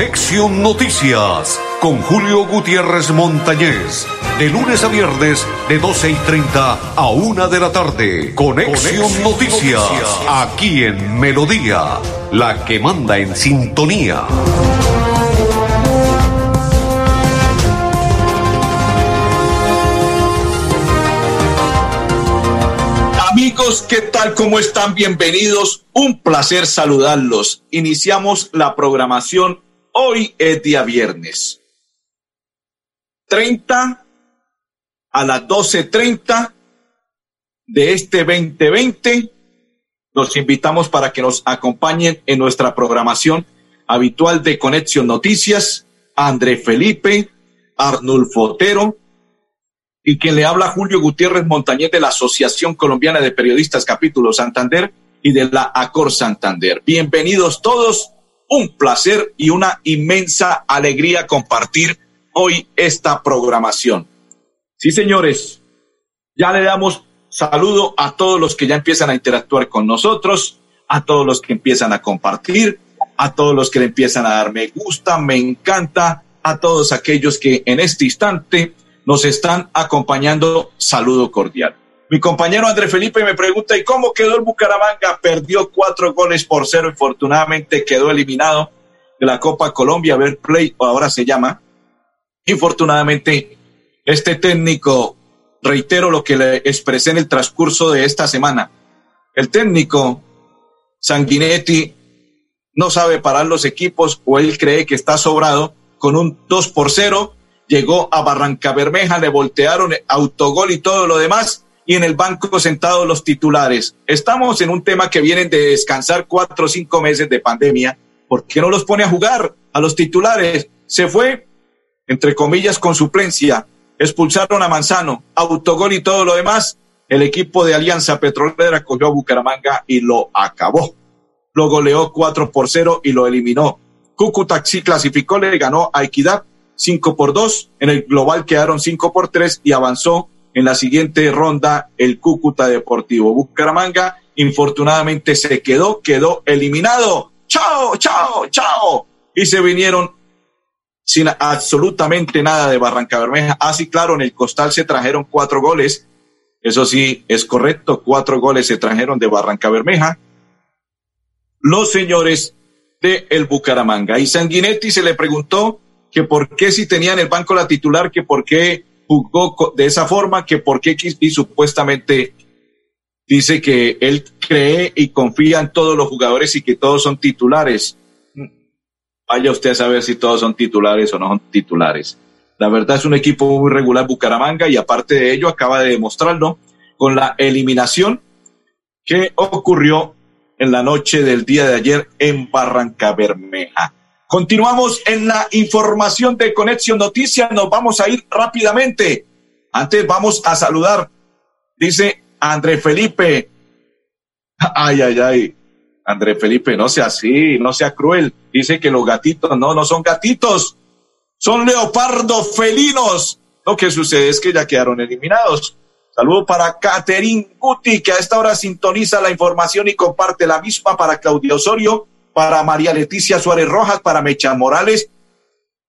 Conexión Noticias con Julio Gutiérrez Montañez. De lunes a viernes de 12 y 30 a 1 de la tarde. Conexión, Noticias, Aquí en Melodía. La que manda en sintonía. Amigos, ¿qué tal? ¿Cómo están? Bienvenidos. Un placer saludarlos. Iniciamos la programación. Hoy es día viernes. 30 a las 12.30 de este 2020. Los invitamos para que nos acompañen en nuestra programación habitual de Conexión Noticias. André Felipe, Arnulfo Otero, y quien le habla Julio Gutiérrez Montañez de la Asociación Colombiana de Periodistas Capítulo Santander y de la Acor Santander. Bienvenidos todos, un placer y una inmensa alegría compartir hoy esta programación. Sí, señores, ya le damos saludo a todos los que ya empiezan a interactuar con nosotros, a todos los que empiezan a compartir, a todos los que le empiezan a dar me gusta, me encanta, a todos aquellos que en este instante nos están acompañando. Saludo cordial. Mi compañero André Felipe me pregunta, ¿y cómo quedó el Bucaramanga? Perdió cuatro goles por cero. Infortunadamente quedó eliminado de la Copa Colombia, Ver Play, o ahora se llama. Infortunadamente, este técnico, reitero lo que le expresé en el transcurso de esta semana. El técnico Sanguinetti no sabe parar los equipos o él cree que está sobrado con un 2 por 0 llegó a Barranca Bermeja, le voltearon autogol y todo lo demás, y en el banco sentados los titulares. Estamos en un tema que vienen de descansar cuatro o cinco meses de pandemia. ¿Por qué no los pone a jugar a los titulares? Se fue, entre comillas, con suplencia. Expulsaron a Manzano, autogol y todo lo demás. El equipo de Alianza Petrolera cogió a Bucaramanga y lo acabó. Lo goleó 4 por 0 y lo eliminó. Cúcuta sí clasificó, le ganó a Equidad 5 por 2. En el global quedaron 5 por 3 y avanzó en la siguiente ronda el Cúcuta Deportivo. Bucaramanga, infortunadamente se quedó, quedó eliminado. Chao, chao, chao. Y se vinieron sin absolutamente nada de Barranca Bermeja. Así ah, claro, en el costal se trajeron cuatro goles. Eso sí, es correcto, cuatro goles se trajeron de Barranca Bermeja. Los señores de el Bucaramanga. Y Sanguinetti se le preguntó que por qué si tenía en el banco la titular, que por qué jugó de esa forma, que por qué y supuestamente dice que él cree y confía en todos los jugadores y que todos son titulares. Vaya usted a saber si todos son titulares o no son titulares. La verdad es un equipo muy regular Bucaramanga y aparte de ello acaba de demostrarlo con la eliminación que ocurrió en la noche del día de ayer en Barranca Bermeja. Continuamos en la información de Conexión Noticias. Nos vamos a ir rápidamente. Antes vamos a saludar. Dice André Felipe. Ay, ay, ay. André Felipe, no sea así, no sea cruel. Dice que los gatitos, no, no son gatitos. Son leopardos felinos. Lo que sucede es que ya quedaron eliminados. Saludo para Catherine Guti, que a esta hora sintoniza la información y comparte la misma para Claudia Osorio para María Leticia Suárez Rojas, para Mecha Morales,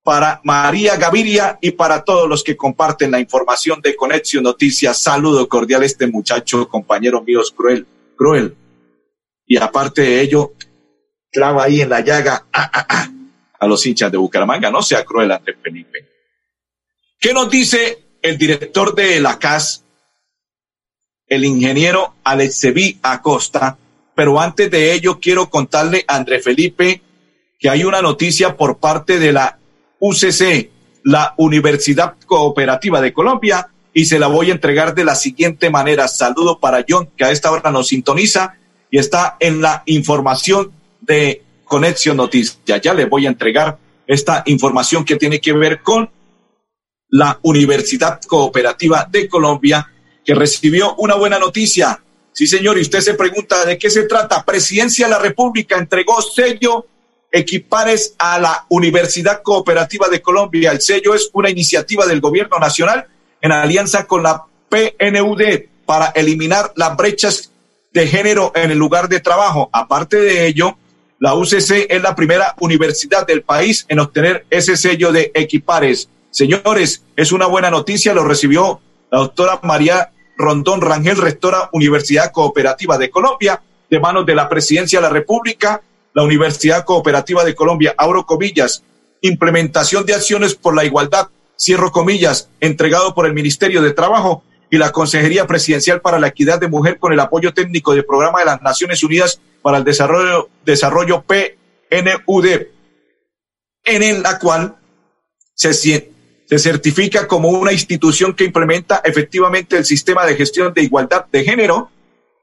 para María Gaviria y para todos los que comparten la información de Conexión Noticias. Saludo cordial a este muchacho, compañero mío, es cruel, cruel. Y aparte de ello, clava ahí en la llaga ah, ah, ah, a los hinchas de Bucaramanga. No sea cruel, Andrés Felipe. ¿Qué nos dice el director de la CAS, el ingeniero Alexevi Acosta, pero antes de ello quiero contarle a André Felipe que hay una noticia por parte de la UCC, la Universidad Cooperativa de Colombia, y se la voy a entregar de la siguiente manera. Saludo para John, que a esta hora nos sintoniza y está en la información de Conexión Noticias. Ya le voy a entregar esta información que tiene que ver con la Universidad Cooperativa de Colombia, que recibió una buena noticia Sí, señor, y usted se pregunta de qué se trata. Presidencia de la República entregó sello equipares a la Universidad Cooperativa de Colombia. El sello es una iniciativa del gobierno nacional en alianza con la PNUD para eliminar las brechas de género en el lugar de trabajo. Aparte de ello, La UCC es la primera universidad del país en obtener ese sello de equipares. Señores, es una buena noticia, lo recibió la doctora María Rondón Rangel, rectora Universidad Cooperativa de Colombia, de manos de la Presidencia de la República, la Universidad Cooperativa de Colombia, abro comillas, implementación de acciones por la igualdad, cierro comillas, entregado por el Ministerio de Trabajo y la Consejería Presidencial para la Equidad de Mujer con el apoyo técnico del Programa de las Naciones Unidas para el Desarrollo, desarrollo PNUD, en la cual se, se certifica como una institución que implementa efectivamente el sistema de gestión de igualdad de género,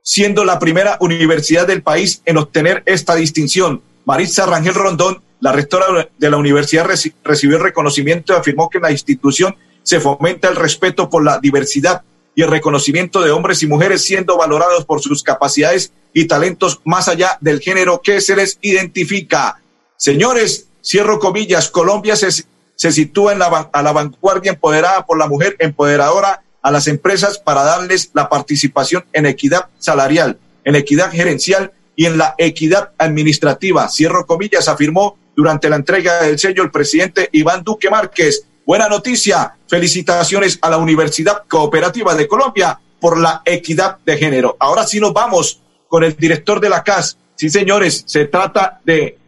siendo la primera universidad del país en obtener esta distinción. Maritza Rangel Rondón, la rectora de la universidad, recibió el reconocimiento y afirmó que en la institución se fomenta el respeto por la diversidad y el reconocimiento de hombres y mujeres siendo valorados por sus capacidades y talentos más allá del género que se les identifica. Señores, cierro comillas, Colombia se, se sitúa en la, a la vanguardia empoderada por la mujer empoderadora a las empresas para darles la participación en equidad salarial, en equidad gerencial y en la equidad administrativa. Cierro comillas, afirmó durante la entrega del sello el presidente Iván Duque Márquez. Buena noticia, felicitaciones a la Universidad Cooperativa de Colombia por la equidad de género. Ahora sí nos vamos con el director de la CAS. Sí, señores, se trata de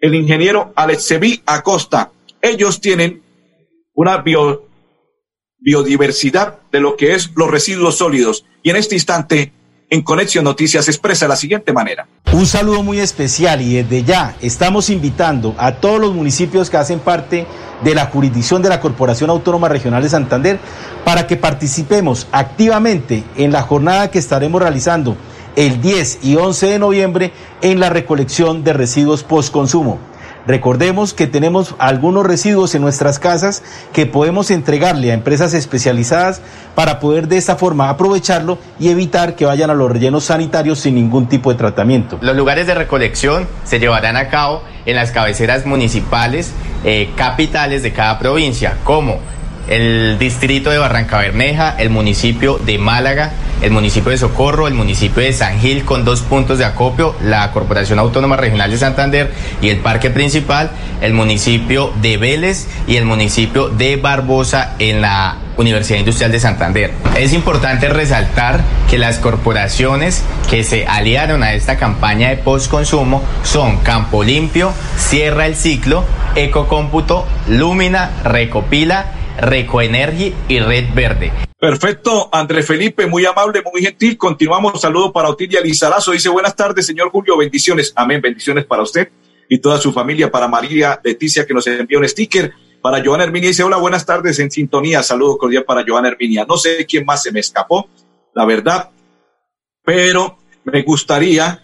el ingeniero Alexevi Acosta. Ellos tienen una bio, biodiversidad de lo que es los residuos sólidos. Y en este instante, en Conexión Noticias expresa de la siguiente manera. Un saludo muy especial y desde ya estamos invitando a todos los municipios que hacen parte de la jurisdicción de la Corporación Autónoma Regional de Santander para que participemos activamente en la jornada que estaremos realizando el 10 y 11 de noviembre en la recolección de residuos postconsumo. Recordemos que tenemos algunos residuos en nuestras casas que podemos entregarle a empresas especializadas para poder de esta forma aprovecharlo y evitar que vayan a los rellenos sanitarios sin ningún tipo de tratamiento. Los lugares de recolección se llevarán a cabo en las cabeceras municipales eh, capitales de cada provincia, como el distrito de Barranca Bermeja, el municipio de Málaga, el municipio de Socorro, el municipio de San Gil con dos puntos de acopio, la Corporación Autónoma Regional de Santander y el parque principal, el municipio de Vélez y el municipio de Barbosa en la Universidad Industrial de Santander. Es importante resaltar que las corporaciones que se aliaron a esta campaña de postconsumo son Campo Limpio, Cierra el Ciclo, Ecocómputo, Lumina, Recopila, Recoenergy y Red Verde. Perfecto, André Felipe, muy amable, muy gentil. Continuamos, saludo para Otilia Lizarazo. Dice, buenas tardes, señor Julio, bendiciones. Amén, bendiciones para usted y toda su familia. Para María Leticia, que nos envió un sticker. Para Joana Herminia, dice, hola, buenas tardes, en sintonía. Saludo cordial para Joana Herminia. No sé quién más se me escapó, la verdad, pero me gustaría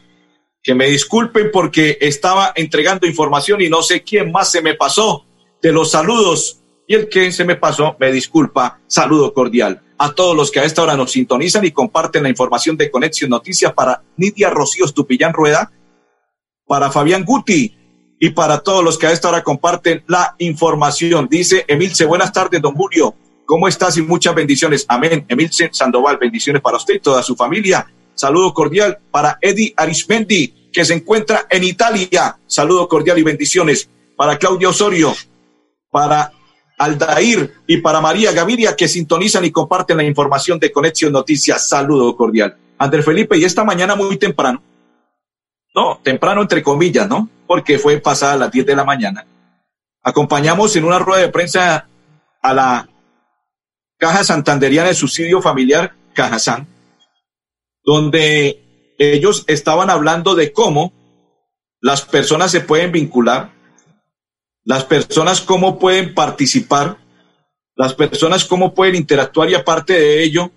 que me disculpen porque estaba entregando información y no sé quién más se me pasó de los saludos. Y el que se me pasó, me disculpa. Saludo cordial a todos los que a esta hora nos sintonizan y comparten la información de Conexión Noticias para Nidia Rocío Estupillán Rueda, para Fabián Guti y para todos los que a esta hora comparten la información. Dice Emilce, buenas tardes, don Julio. ¿Cómo estás? Y muchas bendiciones. Amén. Emilce Sandoval, bendiciones para usted y toda su familia. Saludo cordial para Eddie Arismendi, que se encuentra en Italia. Saludo cordial y bendiciones para Claudio Osorio, para Aldair y para María Gaviria que sintonizan y comparten la información de Conexión Noticias. Saludo cordial. Andrés Felipe, y esta mañana muy temprano, no, temprano entre comillas, ¿no? Porque fue pasada las 10 de la mañana. Acompañamos en una rueda de prensa a la Caja Santanderiana de Subsidio Familiar, Cajasán, donde ellos estaban hablando de cómo las personas se pueden vincular las personas cómo pueden participar, las personas cómo pueden interactuar y aparte de ello,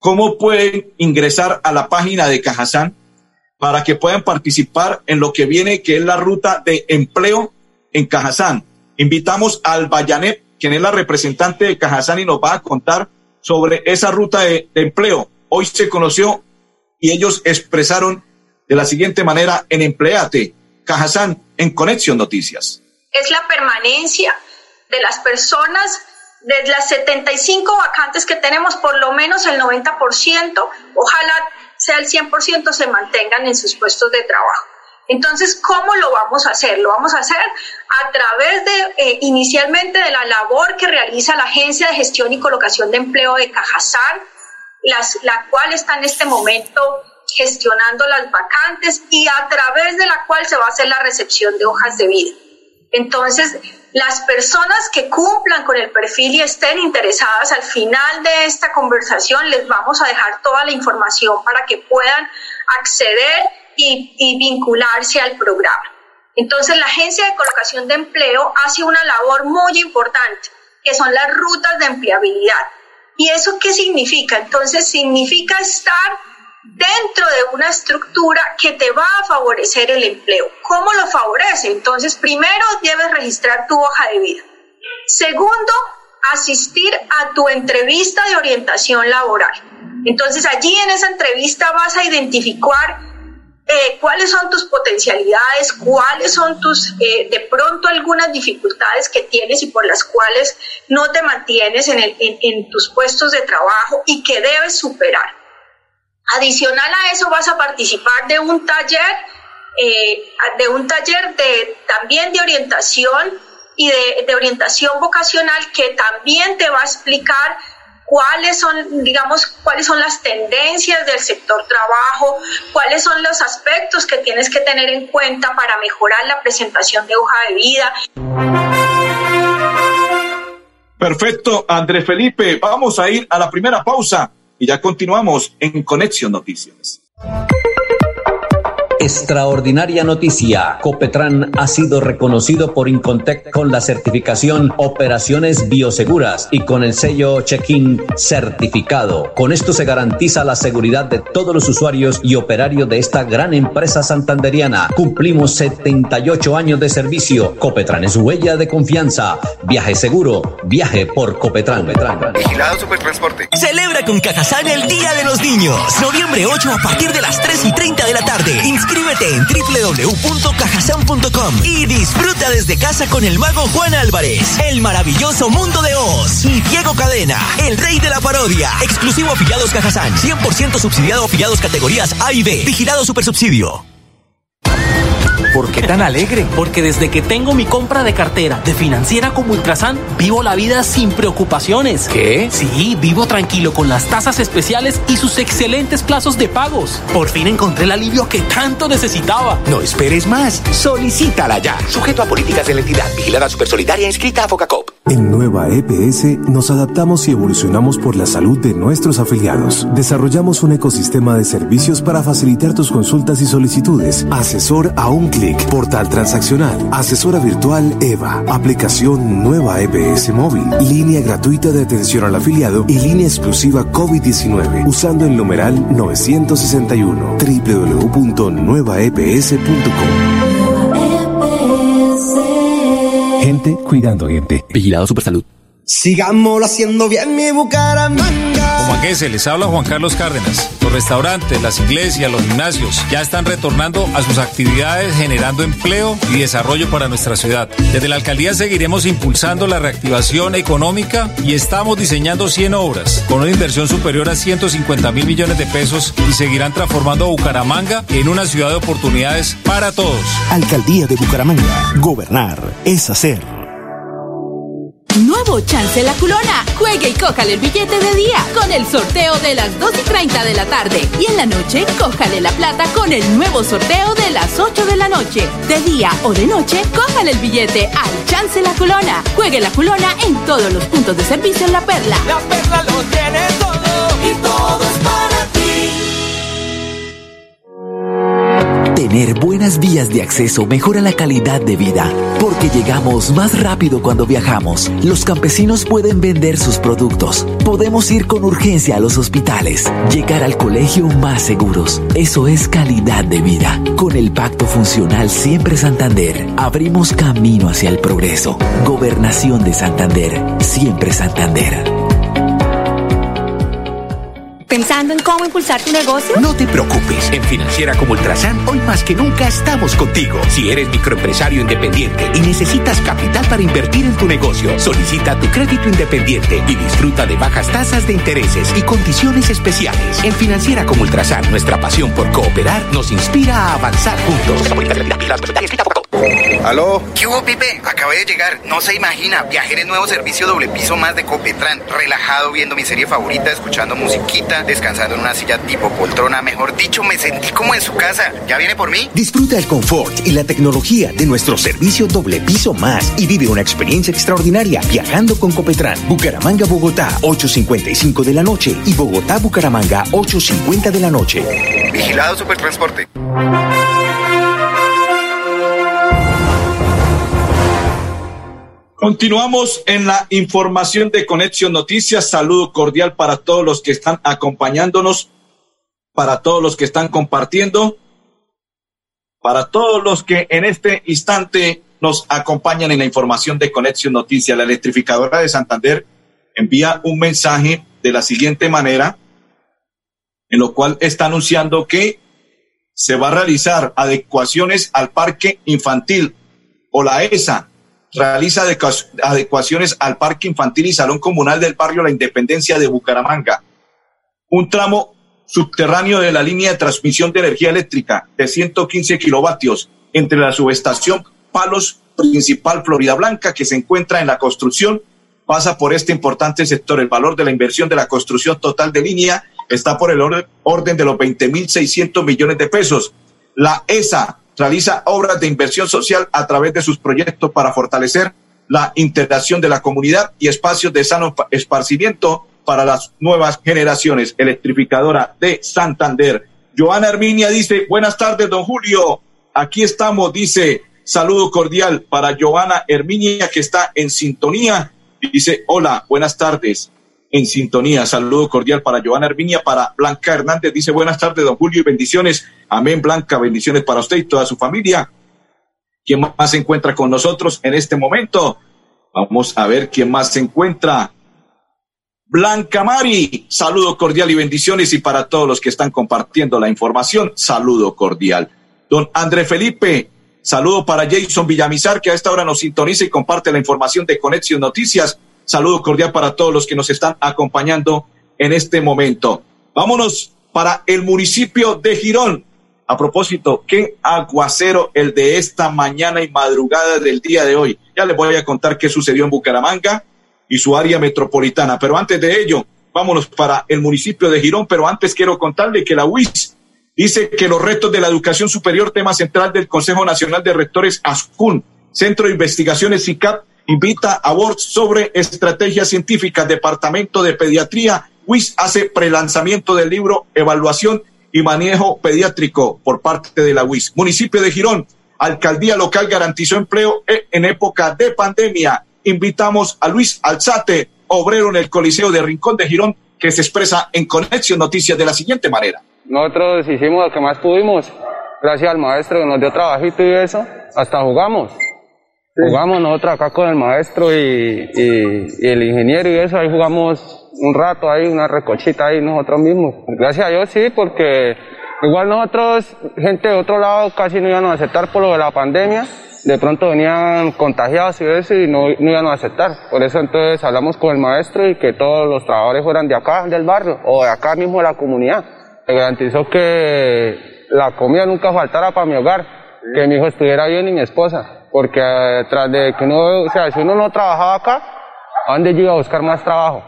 cómo pueden ingresar a la página de Cajazán para que puedan participar en lo que viene, que es la ruta de empleo en Cajazán. Invitamos al Bayanet, quien es la representante de Cajazán y nos va a contar sobre esa ruta de, empleo. Hoy se conoció y ellos expresaron de la siguiente manera en Empleate, Cajazán, en Conexión Noticias es la permanencia de las personas de las 75 vacantes que tenemos, por lo menos el 90%, ojalá sea el 100%, se mantengan en sus puestos de trabajo. Entonces, ¿cómo lo vamos a hacer? Lo vamos a hacer a través de, eh, inicialmente, de la labor que realiza la Agencia de Gestión y Colocación de Empleo de Cajazán, la cual está en este momento gestionando las vacantes y a través de la cual se va a hacer la recepción de hojas de vida. Entonces, las personas que cumplan con el perfil y estén interesadas al final de esta conversación, les vamos a dejar toda la información para que puedan acceder y, vincularse al programa. Entonces, la Agencia de Colocación de Empleo hace una labor muy importante, que son las rutas de empleabilidad. ¿Y eso qué significa? Entonces, significa estar dentro de una estructura que te va a favorecer el empleo. ¿Cómo lo favorece? Entonces, primero debes registrar tu hoja de vida. Segundo, asistir a tu entrevista de orientación laboral. Entonces, allí en esa entrevista vas a identificar eh, cuáles son tus potencialidades, cuáles son tus, eh, de pronto, algunas dificultades que tienes y por las cuales no te mantienes en, en tus puestos de trabajo y que debes superar. Adicional a eso vas a participar de un taller, eh, de un taller de, también de orientación y de, de, orientación vocacional que también te va a explicar cuáles son, digamos, cuáles son las tendencias del sector trabajo, cuáles son los aspectos que tienes que tener en cuenta para mejorar la presentación de hoja de vida. Perfecto, Andrés Felipe. Vamos a ir a la primera pausa y ya continuamos en Conexión Noticias. Extraordinaria noticia. Copetran ha sido reconocido por Incontec con la certificación Operaciones Bioseguras y con el sello Check-in certificado. Con esto se garantiza la seguridad de todos los usuarios y operarios de esta gran empresa santanderiana. Cumplimos 78 años de servicio. Copetran es huella de confianza. Viaje seguro. Viaje por Copetran. Vigilado Supertransporte. Celebra con Cajazán el Día de los Niños. Noviembre 8 a partir de las 3 y 30 de la tarde. Inscríbete en www.cajasan.com y disfruta desde casa con el mago Juan Álvarez, el maravilloso mundo de Oz y Diego Cadena, el rey de la parodia. Exclusivo afiliados Cajazán, 100% subsidiado afiliados categorías A y B. Vigilado Supersubsidio. ¿Por qué tan alegre? Porque desde que tengo mi compra de cartera de financiera como Ultrasan, vivo la vida sin preocupaciones. ¿Qué? Sí, vivo tranquilo con las tasas especiales y sus excelentes plazos de pagos. Por fin encontré el alivio que tanto necesitaba. No esperes más. Solicítala ya. Sujeto a políticas de la entidad. Vigilada Supersolidaria inscrita a Focacop. En Nueva EPS nos adaptamos y evolucionamos por la salud de nuestros afiliados. Desarrollamos un ecosistema de servicios para facilitar tus consultas y solicitudes. Asesor a un clic, portal transaccional, asesora virtual EVA, aplicación Nueva EPS móvil, línea gratuita de atención al afiliado y línea exclusiva COVID-19 usando el numeral 961 www.nuevaeps.com. Gente cuidando gente. Vigilado Supersalud. Sigámoslo haciendo bien mi Bucaramanga. Se les habla Juan Carlos Cárdenas. Los restaurantes, las iglesias, los gimnasios ya están retornando a sus actividades generando empleo y desarrollo para nuestra ciudad. Desde la alcaldía seguiremos impulsando la reactivación económica y estamos diseñando 100 obras con una inversión superior a 150 mil millones de pesos y seguirán transformando a Bucaramanga en una ciudad de oportunidades para todos. Alcaldía de Bucaramanga. Gobernar es hacer. Nuevo Chance La Culona. Juegue y cójale el billete de día con el sorteo de las 2 y 30 de la tarde. Y en la noche, cójale la plata con el nuevo sorteo de las 8 de la noche. De día o de noche, cójale el billete al Chance La Culona. Juegue La Culona en todos los puntos de servicio en La Perla. La Perla lo tiene todo Tener buenas vías de acceso mejora la calidad de vida, porque llegamos más rápido cuando viajamos. Los campesinos pueden vender sus productos. Podemos ir con urgencia a los hospitales, llegar al colegio más seguros. Eso es calidad de vida. Con el Pacto Funcional Siempre Santander, abrimos camino hacia el progreso. Gobernación de Santander, siempre Santander. ¿Pensando en cómo impulsar tu negocio? No te preocupes. En Financiera como Ultrasan, hoy más que nunca estamos contigo. Si eres microempresario independiente y necesitas capital para invertir en tu negocio, solicita tu crédito independiente y disfruta de bajas tasas de intereses y condiciones especiales. En Financiera como Ultrasan, nuestra pasión por cooperar nos inspira a avanzar juntos. ¿Aló? ¿Qué hubo, Pipe? Acabé de llegar. No se imagina. Viajé en el nuevo servicio doble piso más de Copetran. Relajado viendo mi serie favorita, escuchando musiquita, descansando en una silla tipo poltrona. Mejor dicho, me sentí como en su casa. ¿Ya viene por mí? Disfruta el confort y la tecnología de nuestro servicio doble piso más y vive una experiencia extraordinaria viajando con Copetran. Bucaramanga, Bogotá, 8.55 de la noche y Bogotá, Bucaramanga, 8.50 de la noche. Vigilado Supertransporte. Continuamos en la información de Conexión Noticias. Saludo cordial para todos los que están acompañándonos, para todos los que están compartiendo, para todos los que en este instante nos acompañan en la información de Conexión Noticias. La electrificadora de Santander envía un mensaje de la siguiente manera, en lo cual está anunciando que se va a realizar adecuaciones al parque infantil o la ESA realiza adecuaciones al parque infantil y salón comunal del barrio La Independencia de Bucaramanga. Un tramo subterráneo de la línea de transmisión de energía eléctrica de 115 kilovatios entre la subestación Palos Principal Florida Blanca, que se encuentra en la construcción, pasa por este importante sector. El valor de la inversión de la construcción total de línea está por el orden de los 20.600 millones de pesos. La ESA realiza obras de inversión social a través de sus proyectos para fortalecer la integración de la comunidad y espacios de sano esparcimiento para las nuevas generaciones. Electrificadora de Santander. Joana Herminia dice, buenas tardes, don Julio. Aquí estamos, dice, saludo cordial para Joana Herminia que está en sintonía. Dice, hola, buenas tardes en sintonía. Saludo cordial para Joana Herminia, para Blanca Hernández. Dice buenas tardes, don Julio, y bendiciones. Amén, Blanca, bendiciones para usted y toda su familia. ¿Quién más se encuentra con nosotros en este momento? Vamos a ver quién más se encuentra. Blanca Mari, saludo cordial y bendiciones. Y para todos los que están compartiendo la información, saludo cordial. Don André Felipe, saludo para Jason Villamizar, que a esta hora nos sintoniza y comparte la información de Conexión Noticias. Saludo cordial para todos los que nos están acompañando en este momento. Vámonos para el municipio de Girón. A propósito, qué aguacero el de esta mañana y madrugada del día de hoy. Ya les voy a contar qué sucedió en Bucaramanga y su área metropolitana. Pero antes de ello, vámonos para el municipio de Girón. Pero antes quiero contarle que la UIS dice que los retos de la educación superior, tema central del Consejo Nacional de Rectores ASCUN, Centro de Investigaciones CICAP, invita a Word sobre estrategias científicas, Departamento de Pediatría. WIS hace prelanzamiento del libro Evaluación y Manejo Pediátrico por parte de la WIS. Municipio de Girón, Alcaldía Local garantizó empleo e, en época de pandemia. Invitamos a Luis Alzate, obrero en el Coliseo de Rincón de Girón, que se expresa en Conexión Noticias de la siguiente manera. Nosotros hicimos lo que más pudimos, gracias al maestro que nos dio trabajito y eso, hasta jugamos. Jugamos nosotros acá con el maestro y, el ingeniero y eso, ahí jugamos un rato ahí, una recochita ahí nosotros mismos. Gracias a Dios sí, porque igual nosotros, gente de otro lado casi no iban a aceptar por lo de la pandemia, de pronto venían contagiados y eso y no, no iban a aceptar. Por eso entonces hablamos con el maestro y que todos los trabajadores fueran de acá, del barrio, o de acá mismo de la comunidad. Se garantizó que la comida nunca faltara para mi hogar, que mi hijo estuviera bien y mi esposa porque eh, tras de que uno, o sea, si uno no trabajaba acá, ¿a dónde yo iba a buscar más trabajo?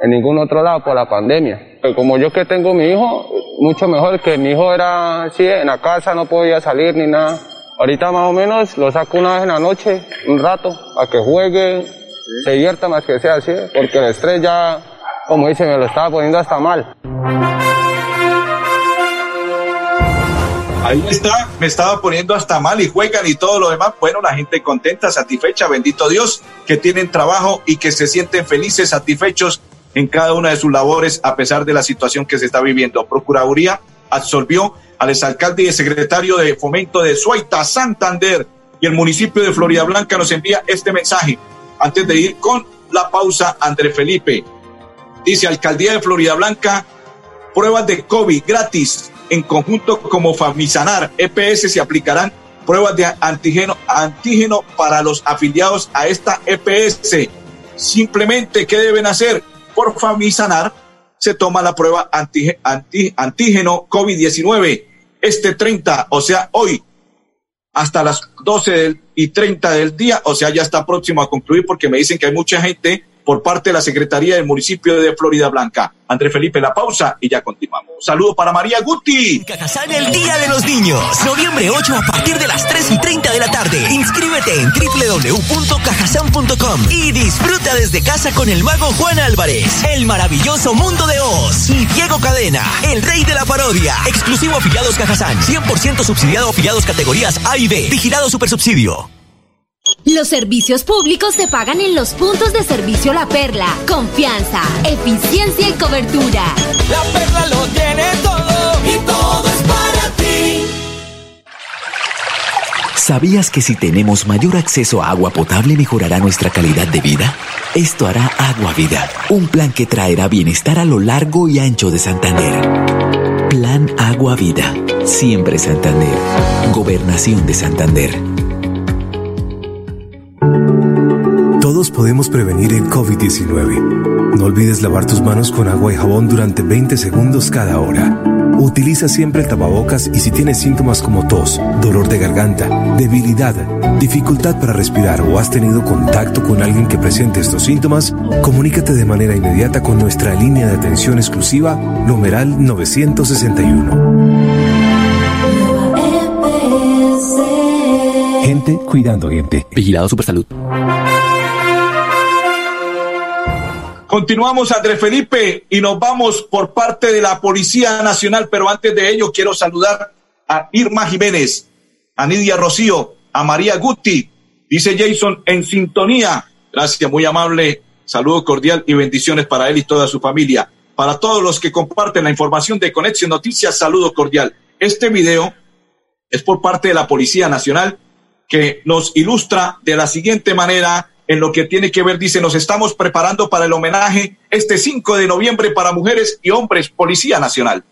En ningún otro lado por la pandemia. Pero como yo que tengo mi hijo, mucho mejor que mi hijo era así, en la casa no podía salir ni nada. Ahorita más o menos lo saco una vez en la noche, un rato, a que juegue, se divierta más que sea así, porque el estrés ya, como dice, me lo estaba poniendo hasta mal. Ahí está, me estaba poniendo hasta mal y juegan y todo lo demás. Bueno, la gente contenta, satisfecha, bendito Dios, que tienen trabajo y que se sienten felices, satisfechos en cada una de sus labores a pesar de la situación que se está viviendo. Procuraduría absolvió al exalcalde y secretario de fomento de Suaita, Santander, y el municipio de Florida Blanca nos envía este mensaje. Antes de ir con la pausa, André Felipe dice, Alcaldía de Florida Blanca pruebas de COVID gratis en conjunto como Famisanar EPS se aplicarán pruebas de antígeno, antígeno para los afiliados a esta EPS. Simplemente, ¿qué deben hacer? Por Famisanar se toma la prueba antígeno COVID-19 este 30, o sea, hoy, hasta las 12 y 30 del día, o sea, ya está próximo a concluir porque me dicen que hay mucha gente por parte de la Secretaría del Municipio de Florida Blanca. André Felipe, la pausa y ya continuamos. Saludo para María Guti. Cajazán el Día de los Niños. Noviembre 8 a partir de las 3 y 30 de la tarde. Inscríbete en www.cajazán.com y disfruta desde casa con el mago Juan Álvarez, el maravilloso mundo de Oz y Diego Cadena, el rey de la parodia. Exclusivo afiliados Cajazán. 100% subsidiado afiliados categorías A y B. Vigilado Supersubsidio. Los servicios públicos se pagan en los puntos de servicio La Perla. Confianza, eficiencia y cobertura. La Perla lo tiene todo y todo es para ti. ¿Sabías que si tenemos mayor acceso a agua potable mejorará nuestra calidad de vida? Esto hará Agua Vida, un plan que traerá bienestar a lo largo y ancho de Santander. Plan Agua Vida, siempre Santander. Gobernación de Santander. Podemos prevenir el COVID-19. No olvides lavar tus manos con agua y jabón durante 20 segundos cada hora. Utiliza siempre el tapabocas y si tienes síntomas como tos, dolor de garganta, debilidad, dificultad para respirar o has tenido contacto con alguien que presente estos síntomas, comunícate de manera inmediata con nuestra línea de atención exclusiva numeral 961. Gente cuidando gente. Vigilado Supersalud. Continuamos, André Felipe, y nos vamos por parte de la Policía Nacional, pero antes de ello quiero saludar a Irma Jiménez, a Nidia Rocío, a María Guti, dice Jason, en sintonía. Gracias, muy amable. Saludo cordial y bendiciones para él y toda su familia. Para todos los que comparten la información de Conexión Noticias, saludo cordial. Este video es por parte de la Policía Nacional que nos ilustra de la siguiente manera en lo que tiene que ver, dice, nos estamos preparando para el homenaje este 5 de noviembre para mujeres y hombres, Policía Nacional.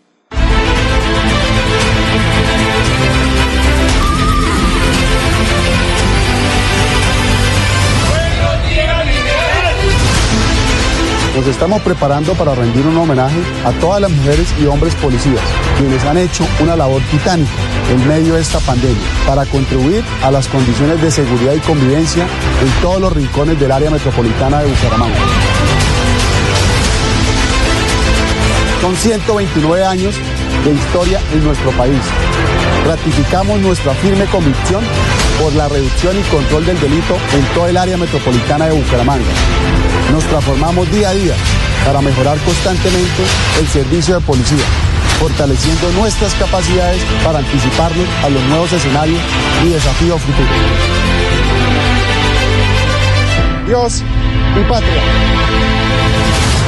Nos estamos preparando para rendir un homenaje a todas las mujeres y hombres policías, quienes han hecho una labor titánica en medio de esta pandemia para contribuir a las condiciones de seguridad y convivencia en todos los rincones del área metropolitana de Bucaramanga. Son 129 años de historia en nuestro país. Ratificamos nuestra firme convicción por la reducción y control del delito en todo el área metropolitana de Bucaramanga. Nos transformamos día a día para mejorar constantemente el servicio de policía, fortaleciendo nuestras capacidades para anticiparnos a los nuevos escenarios y desafíos futuros. Dios y patria.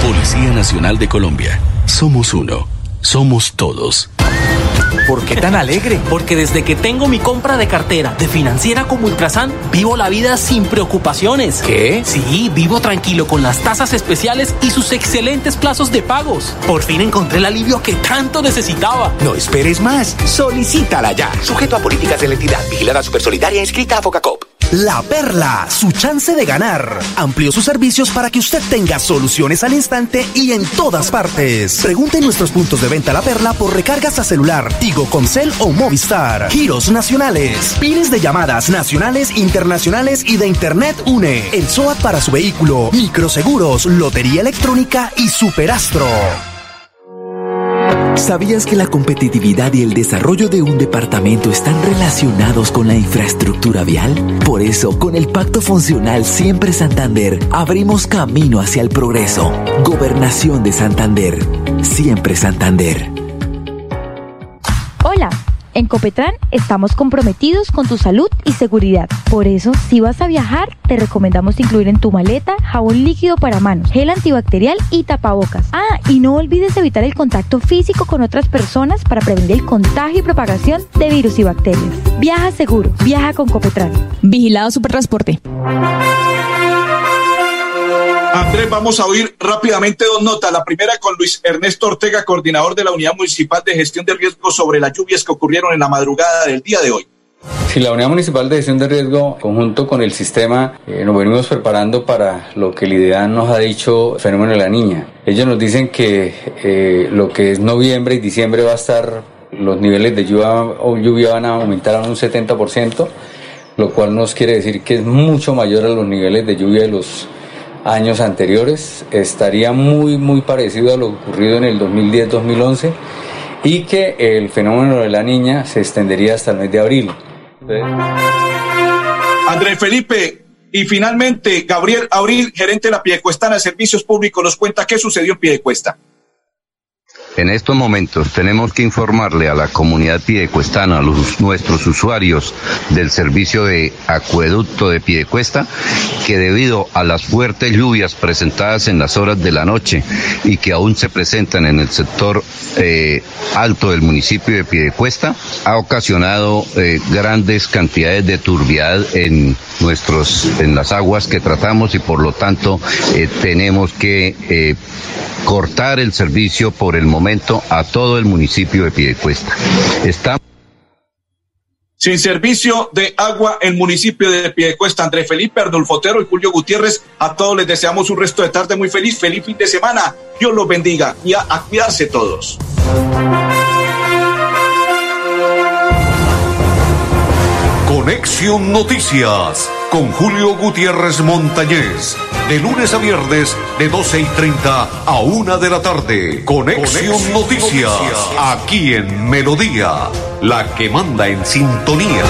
Policía Nacional de Colombia. Somos uno. Somos todos. ¿Por qué tan alegre? Porque desde que tengo mi compra de cartera de financiera como Ultrasan, vivo la vida sin preocupaciones. ¿Qué? Sí, vivo tranquilo con las tasas especiales y sus excelentes plazos de pagos. Por fin encontré el alivio que tanto necesitaba. No esperes más. Solicítala ya. Sujeto a políticas de la entidad. Vigilada Supersolidaria inscrita a Focacop. La Perla, su chance de ganar. Amplió sus servicios para que usted tenga soluciones al instante y en todas partes. Pregunte en nuestros puntos de venta La Perla por recargas a celular, Tigo, Concel o Movistar. Giros nacionales, pines de llamadas nacionales, internacionales y de Internet UNE. El SOAT para su vehículo, microseguros, lotería electrónica y superastro. ¿Sabías que la competitividad y el desarrollo de un departamento están relacionados con la infraestructura vial? Por eso, con el Pacto Funcional Siempre Santander, abrimos camino hacia el progreso. Gobernación de Santander. Siempre Santander. Hola. En Copetran estamos comprometidos con tu salud y seguridad. Por eso, si vas a viajar, te recomendamos incluir en tu maleta jabón líquido para manos, gel antibacterial y tapabocas. Ah, y no olvides evitar el contacto físico con otras personas para prevenir el contagio y propagación de virus y bacterias. Viaja seguro, viaja con Copetran. Vigilado Supertransporte. Andrés, vamos a oír rápidamente dos notas. La primera con Luis Ernesto Ortega, coordinador de la Unidad Municipal de Gestión de Riesgos sobre las lluvias que ocurrieron en la madrugada del día de hoy. Si la Unidad Municipal de Gestión de Riesgo, conjunto con el sistema, eh, nos venimos preparando para lo que el IDEAN nos ha dicho, fenómeno de la niña. Ellos nos dicen que eh, lo que es noviembre y diciembre va a estar, los niveles de lluvia, lluvia van a aumentar a un 70%, lo cual nos quiere decir que es mucho mayor a los niveles de lluvia de los años anteriores. Estaría muy, muy parecido a lo ocurrido en el 2010-2011 y que el fenómeno de la niña se extendería hasta el mes de abril. Andrés Felipe, y finalmente Gabriel Abril, gerente de la Piedecuestana de Servicios Públicos, nos cuenta qué sucedió en Piedecuesta. En estos momentos tenemos que informarle a la comunidad piedecuestana, a nuestros usuarios del servicio de acueducto de Piedecuesta, que debido a las fuertes lluvias presentadas en las horas de la noche y que aún se presentan en el sector eh, alto del municipio de Piedecuesta, ha ocasionado eh, grandes cantidades de turbiedad en nuestros en las aguas que tratamos y por lo tanto eh, tenemos que cortar el servicio por el momento a todo el municipio de Piedecuesta. Estamos sin servicio de agua en municipio de Piedecuesta. Andrés Felipe, Arnulfo Otero y Julio Gutiérrez, a todos les deseamos un resto de tarde muy feliz, feliz fin de semana. Dios los bendiga y a, a cuidarse todos. Conexión Noticias con Julio Gutiérrez Montañez. De lunes a viernes, de 12 y 30 a 1 de la tarde. Conexión, Conexión Noticias, Noticias, aquí en Melodía, la que manda en sintonía.